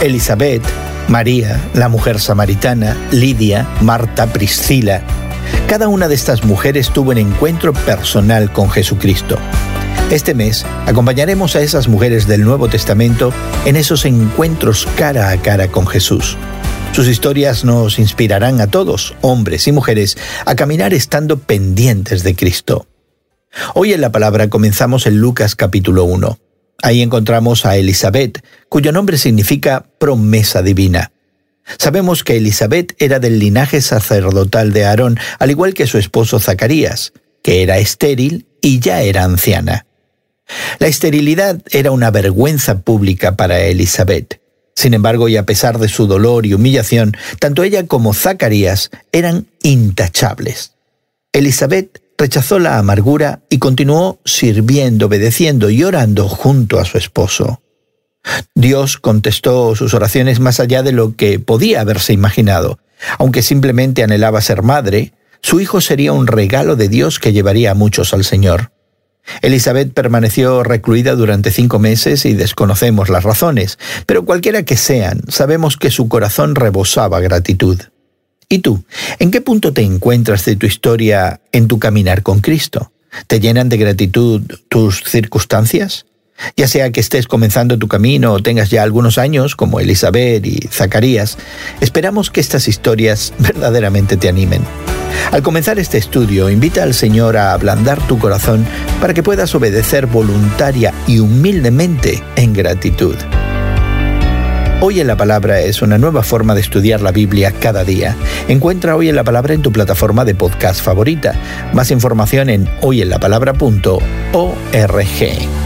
Elizabeth, María, la mujer samaritana, Lidia, Marta, Priscila. Cada una de estas mujeres tuvo un encuentro personal con Jesucristo. Este mes acompañaremos a esas mujeres del Nuevo Testamento en esos encuentros cara a cara con Jesús. Sus historias nos inspirarán a todos, hombres y mujeres, a caminar estando pendientes de Cristo. Hoy en la palabra comenzamos en Lucas capítulo 1. Ahí encontramos a Elizabeth, cuyo nombre significa promesa divina. Sabemos que Elizabeth era del linaje sacerdotal de Aarón, al igual que su esposo Zacarías, que era estéril y ya era anciana. La esterilidad era una vergüenza pública para Elizabeth. Sin embargo, y a pesar de su dolor y humillación, tanto ella como Zacarías eran intachables. Elizabeth rechazó la amargura y continuó sirviendo, obedeciendo y orando junto a su esposo. Dios contestó sus oraciones más allá de lo que podía haberse imaginado. Aunque simplemente anhelaba ser madre, su hijo sería un regalo de Dios que llevaría a muchos al Señor. Elizabeth permaneció recluida durante cinco meses y desconocemos las razones, pero cualquiera que sean, sabemos que su corazón rebosaba gratitud. ¿Y tú? ¿En qué punto te encuentras de tu historia en tu caminar con Cristo? ¿Te llenan de gratitud tus circunstancias? Ya sea que estés comenzando tu camino o tengas ya algunos años, como Elizabeth y Zacarías, esperamos que estas historias verdaderamente te animen. Al comenzar este estudio, invita al Señor a ablandar tu corazón para que puedas obedecer voluntaria y humildemente en gratitud. Hoy en la Palabra es una nueva forma de estudiar la Biblia cada día. Encuentra Hoy en la Palabra en tu plataforma de podcast favorita. Más información en hoyenlapalabra.org.